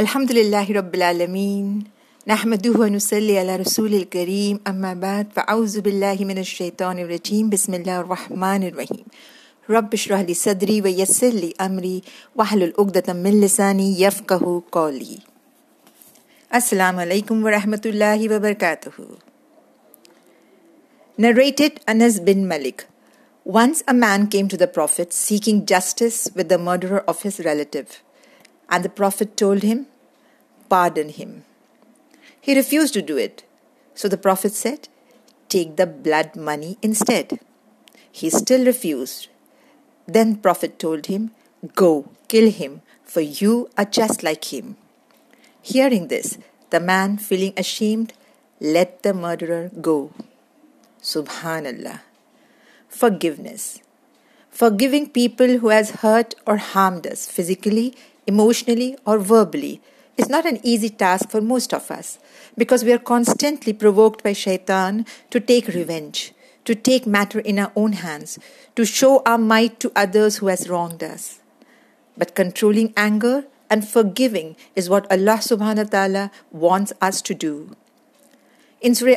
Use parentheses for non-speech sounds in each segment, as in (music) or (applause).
الحمد للہ رب العالمین نحمد ونسلی علی رسول الکریم اما بعد فاعوذ باللہ من الشیطان الرجیم بسم اللہ الرحمن الرحیم رب اشرح لی صدری ویسر لی امری واحلل عقدۃ من لسانی یفقهوا قولی السلام علیکم ورحمۃ اللہ وبرکاتہ Narrated Anas بن ملک Once a man came to the Prophet seeking justice with the murderer of his relative. And prophet ٹوڈ hard he refused to do it so they offered blood money until refuse then him go kill who a just like him hearing this the man feeling ashamed let the murderer go so Allah forgiveness forgiving people who has hurt or harm this physically emotionally or verbally it's not an easy task for most of us because we are constantly provoked by شیطان to take revenge to take matter in this to show I to others who has wrong this but controlling anger and forgiving is what اللہ سبحان العیٰ وان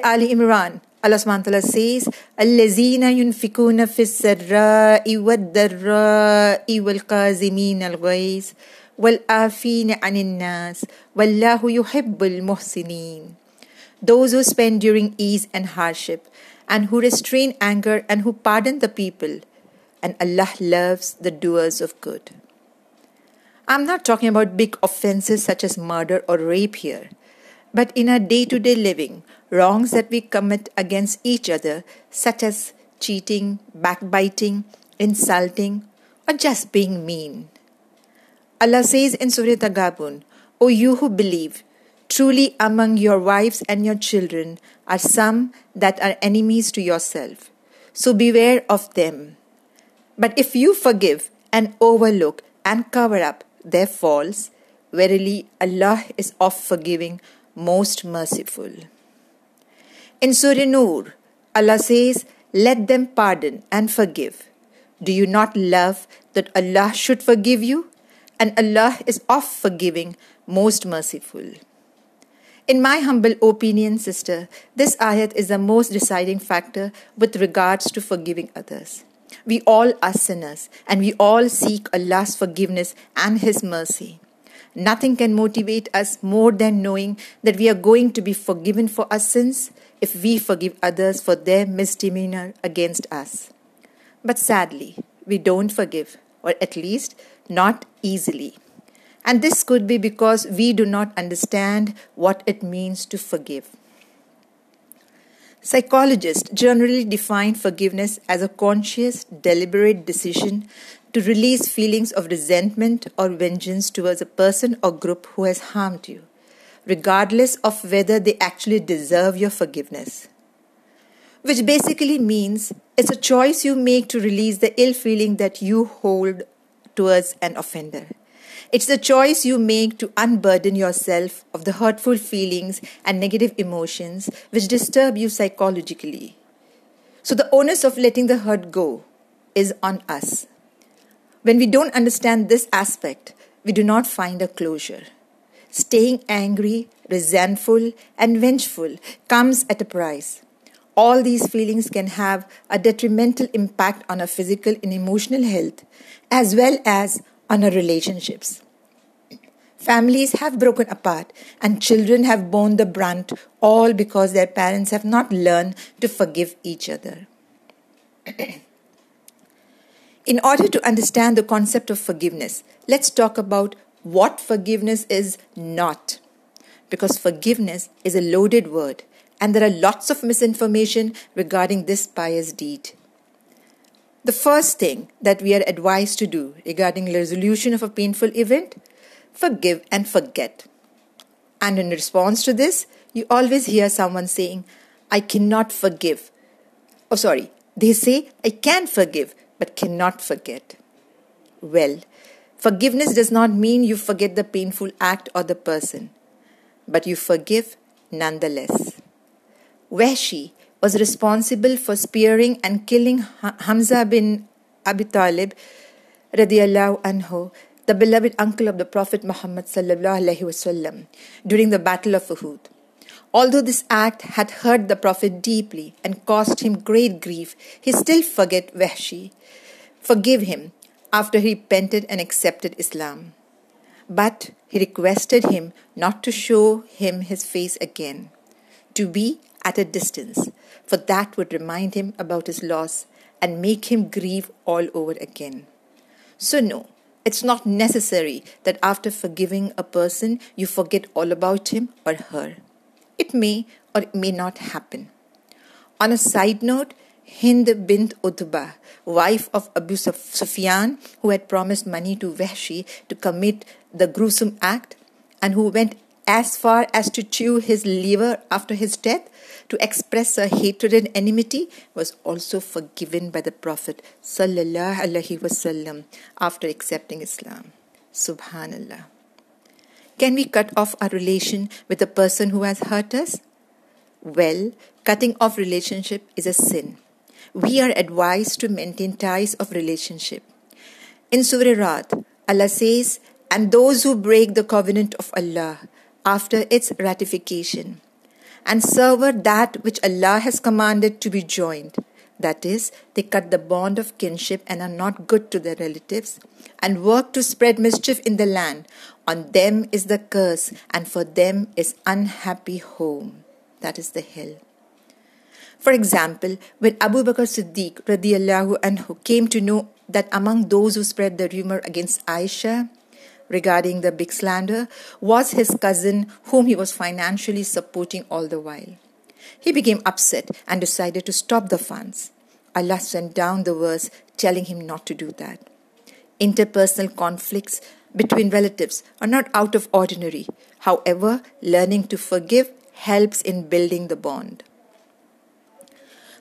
عمران اللہ سمان تعیذ ویلینس weep bill موہسنین those who spend during ease and ہارشپرین anger and who pardon the people's murder or rape here but in day to day لوگ wrongs against each other cheating insulting or جس being mean Allah says in Surah Tagabun, O you who believe, truly among your wives and your children are some that are enemies to yourself. So beware of them. But if you forgive and overlook and cover up their faults, verily Allah is oft forgiving, most merciful. In Surah Noor, Allah says, Let them pardon and forgive. Do you not love that Allah should forgive you? and Allah is oft forgiving, most merciful. In my humble opinion, sister, this ayat is the most deciding factor with regards to forgiving others. We all are sinners and we all seek Allah's forgiveness and His mercy. Nothing can motivate us more than knowing that we are going to be forgiven for our sins if we forgive others for their misdemeanor against us. But sadly, we don't forgive, or at least not easily. And this could be because we do not understand what it means to forgive. Psychologists generally define forgiveness as a conscious, deliberate decision to release feelings of resentment or vengeance towards a person or group who has harmed you, regardless of whether they actually deserve your forgiveness. Which basically means it's a choice you make to release the ill feeling that you hold towards an offender. It's the choice you make to unburden yourself of the hurtful feelings and negative emotions which disturb you psychologically. So the onus of letting the hurt go is on us. When we don't understand this aspect, we do not find a closure. Staying angry, resentful, and vengeful comes at a price. All these feelings can have a detrimental impact on our physical and emotional health, as well as on our relationships. Families have broken apart and children have borne the brunt, all because their parents have not learned to forgive each other. (clears throat) In order to understand the concept of forgiveness, let's talk about what forgiveness is not. Because forgiveness is a loaded word and there are lots of misinformation regarding this pious deed. The first thing that we are advised to do regarding the resolution of a painful event, forgive and forget. And in response to this, you always hear someone saying, I cannot forgive. Oh, they say, I can forgive, but cannot forget. Well, forgiveness does not mean you forget the painful act or the person, but you forgive nonetheless. Wahshi was responsible for spearing and killing Hamza بن اب طالب ردی اللہ انہو the bill uncle of the prophet Muhammad صلی اللہ علیہ وسلم during the battle of آل دو this at had hurt the prophet deeply and caused him great grief he still ف get Wahshi forgave him after he repented and accepted Islam but he requested him not to show him his face again to be at a distance, for that would remind him about his loss and make him grieve all over again. So no, it's not necessary that after forgiving a person, you forget all about him or her. It may or it may not happen. On a side note, Hind bint Utbah, wife of Abu Sufyan, who had promised money to Wahshi to commit the gruesome act and who went percent wailing is a sin we are advised to maintain after its ratification, and sever that which Allah has commanded to be joined. That is, they cut the bond of kinship and are not good to their relatives, and work to spread mischief in the land. On them is the curse, and for them is unhappy home. That is the hell. For example, when Abu Bakr Siddiq radiallahu anhu came to know that among those who spread the rumor against Aisha regarding the big slander was his cousin, whom he was financially supporting all the while. He became upset and decided to stop the funds. Allah sent down the verse telling him not to do that. Interpersonal conflicts between relatives are not out of ordinary. However, learning to forgive helps in building the bond.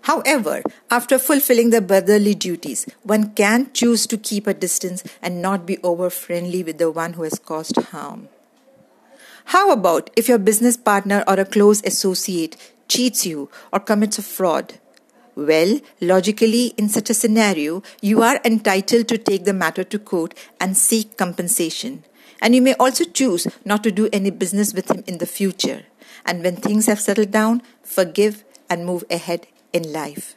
However, after fulfilling the brotherly duties, one can choose to keep a distance and not be over-friendly with the one who has caused harm. How about if your business partner or a close associate cheats you or commits a fraud? Well, logically, in such a scenario, you are entitled to take the matter to court and seek compensation. And you may also choose not to do any business with him in the future. And when things have settled down, forgive and move ahead in life.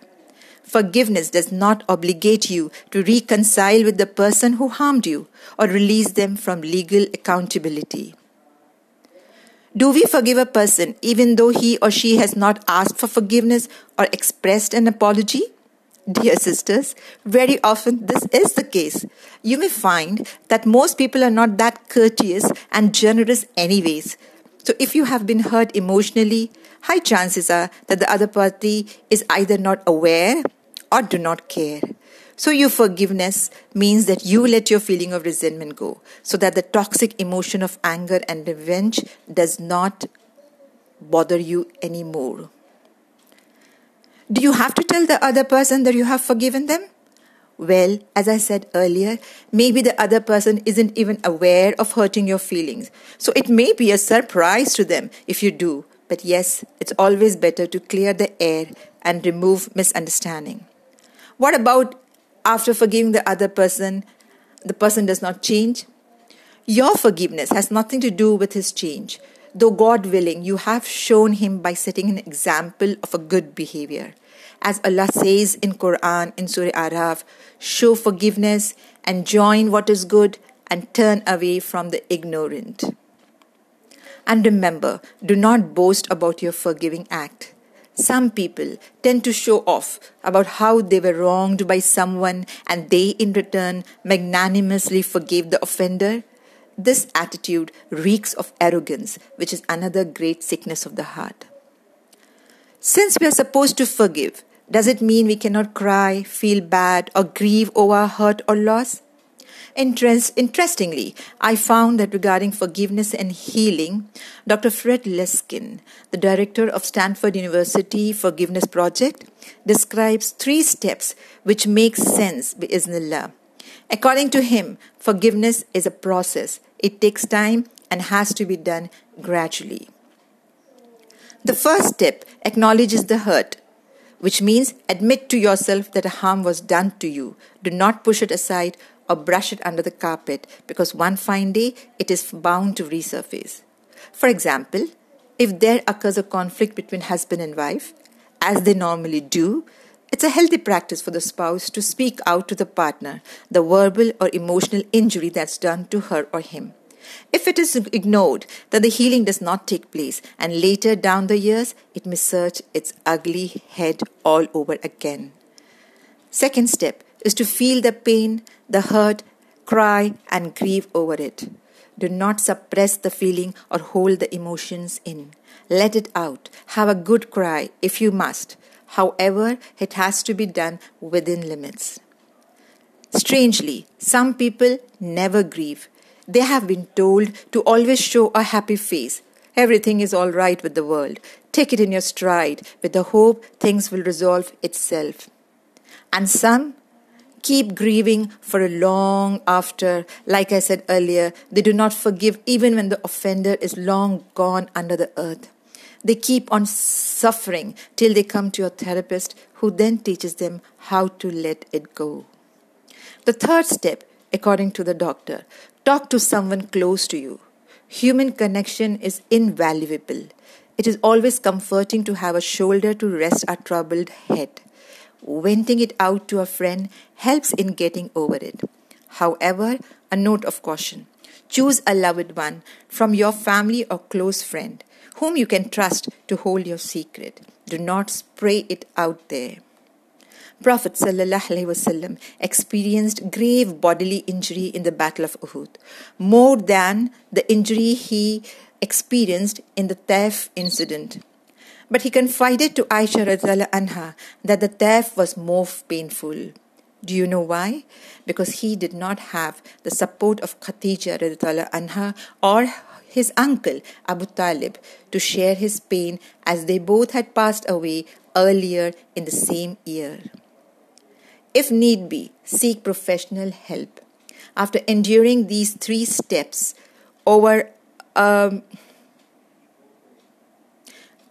Forgiveness does not obligate you to reconcile with the person who harmed you or release them from legal accountability. Do we forgive a person even though he or she has not asked for forgiveness or expressed an apology? Dear sisters, very often this is the case. You may find that most people are not that courteous and generous anyways. So if you have been hurt emotionally, high chances are that the other party is either not aware or do not care. So your forgiveness means that you let your feeling of resentment go so that the toxic emotion of anger and revenge does not bother you anymore. Do you have to tell the other person that you have forgiven them? Well, as I said earlier, maybe the other person isn't even aware of hurting your feelings. So it may be a surprise to them if you do. But yes, it's always better to clear the air and remove misunderstanding. What about after forgiving the other person, the person does not change? Your forgiveness has nothing to do with his change, though God willing, you have shown him by setting an example of a good behavior. As Allah says in Quran, in Surah Araf, show forgiveness and join what is good and turn away from the ignorant. And remember, do not boast about your forgiving act. Some people tend to show off about how they were wronged by someone and they in return magnanimously forgave the offender. This attitude reeks of arrogance, which is another great sickness of the heart. Since we are supposed to forgive, does it mean we cannot cry, feel bad, or grieve over hurt or loss? Interestingly, I found that regarding forgiveness and healing, Dr. Fred Leskin, the director of Stanford University Forgiveness Project, describes 3 steps which make sense, bi-iznillah. According to him, forgiveness is a process. It takes time and has to be done gradually. The first step acknowledges the hurt, which means admit to yourself that a harm was done to you. Do not push it aside or brush it under the carpet because one fine day it is bound to resurface. For example, if there occurs a conflict between husband and wife, as they normally do, it's a healthy practice for the spouse to speak out to the partner the verbal or emotional injury that's done to her or him. If it is ignored, then the healing does not take place, and later down the years, it may search its ugly head all over again. Second step is to feel the pain, the hurt, cry and grieve over it. Do not suppress the feeling or hold the emotions in. Let it out. Have a good cry if you must. However, it has to be done within limits. Strangely, some people never grieve. They have been told to always show a happy face. Everything is all right with the world. Take it in your stride with the hope things will resolve itself. And some keep grieving for a long after. Like I said earlier, they do not forgive even when the offender is long gone under the earth. They keep on suffering till they come to your therapist, who then teaches them how to let it go. The third step, according to the doctor, talk to someone close to you. Human connection is invaluable. It is always comforting to have a shoulder to rest our troubled head. Venting it out to a friend helps in getting over it however note of کو choose a لن from your family or close friend whom you can trust to hold your secret do not spray it out the prophet صلی اللہ علیہ وسلم experienced grave bodily injury in the battle of اہوت more than the injury he experienced in incident but he can find it to آئی چر رتالا انہا that the death was more painful do you know why because he did not have the support of ختیج رجتالا انہا or his uncle Abu Talib to share his pain as they both had passed away earlier in the same year if need be seek professional help after enduring these three steps over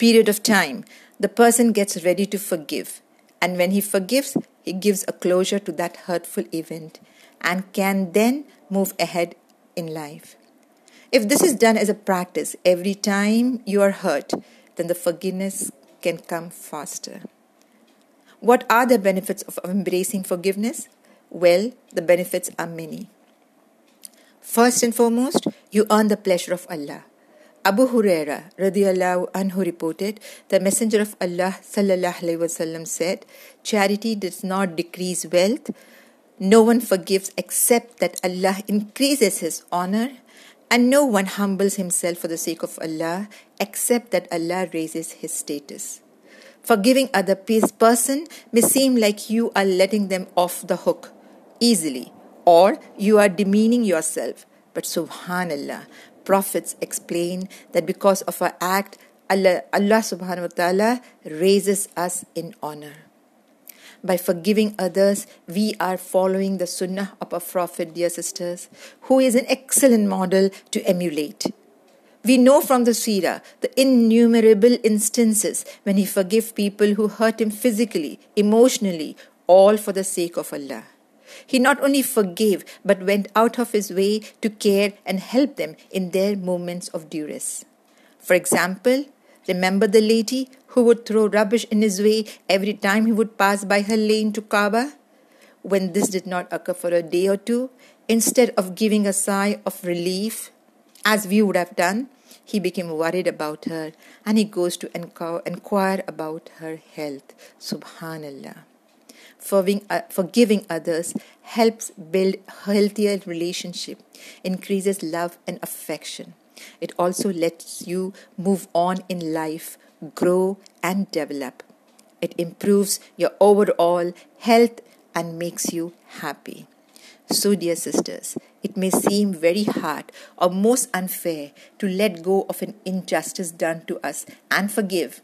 period of time, the person gets ready to forgive. And when he forgives, he gives a closure to that hurtful event and can then move ahead in life. If this is done as a practice every time you are hurt, then the forgiveness can come faster. What are the benefits of embracing forgiveness? Well, the benefits are many. First and foremost, you earn the pleasure of Allah. Abu Hurairah رضی اللہ عنہ دا messenger of Allah صلی اللہ علیہ وسلم said charity does not decrease wealth no one gives except that Allah his honour and no one humbles himself for the sake of Allah except that Allah raises his status forgiving ادا peace person may seem like you are letting them off the hook easily or you are demeaning yourself but سبحان اللہ prophet explained that because of uh it Allah Allah سبحان و تعالی raises us in honour by ف گیوگ others we are following the سنا of prophet dear sisters who's an excellent model to emulate we know from the Sierra the innumerable instances when you few people who hit him physically emotionally all for the sake of Allah He not only forgave, but went out of his way to care and help them in their moments of duress. For example, remember the lady who would throw rubbish in his way every time he would pass by her lane to Kaaba? When this did not occur for a day or two, instead of giving a sigh of relief, as we would have done, he became worried about her and he goes to inquire about her health. Subhanallah. Uh, forgiving others helps build healthier relationship, increases love and affection. It also lets you move on in life, grow and develop. It improves your overall health and makes you happy. So dear sisters, it may seem very hard or most unfair to let go of an injustice done to us and forgive.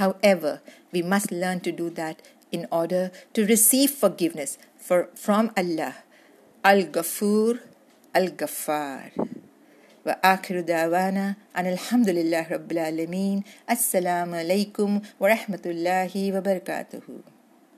However, we must learn to do that in order to receive favours from Allah الغفور الغفار و آخر داوانہ الحمد اللہ رب العلوم السلام علیکم ورحمۃ اللہ وبرکاتہ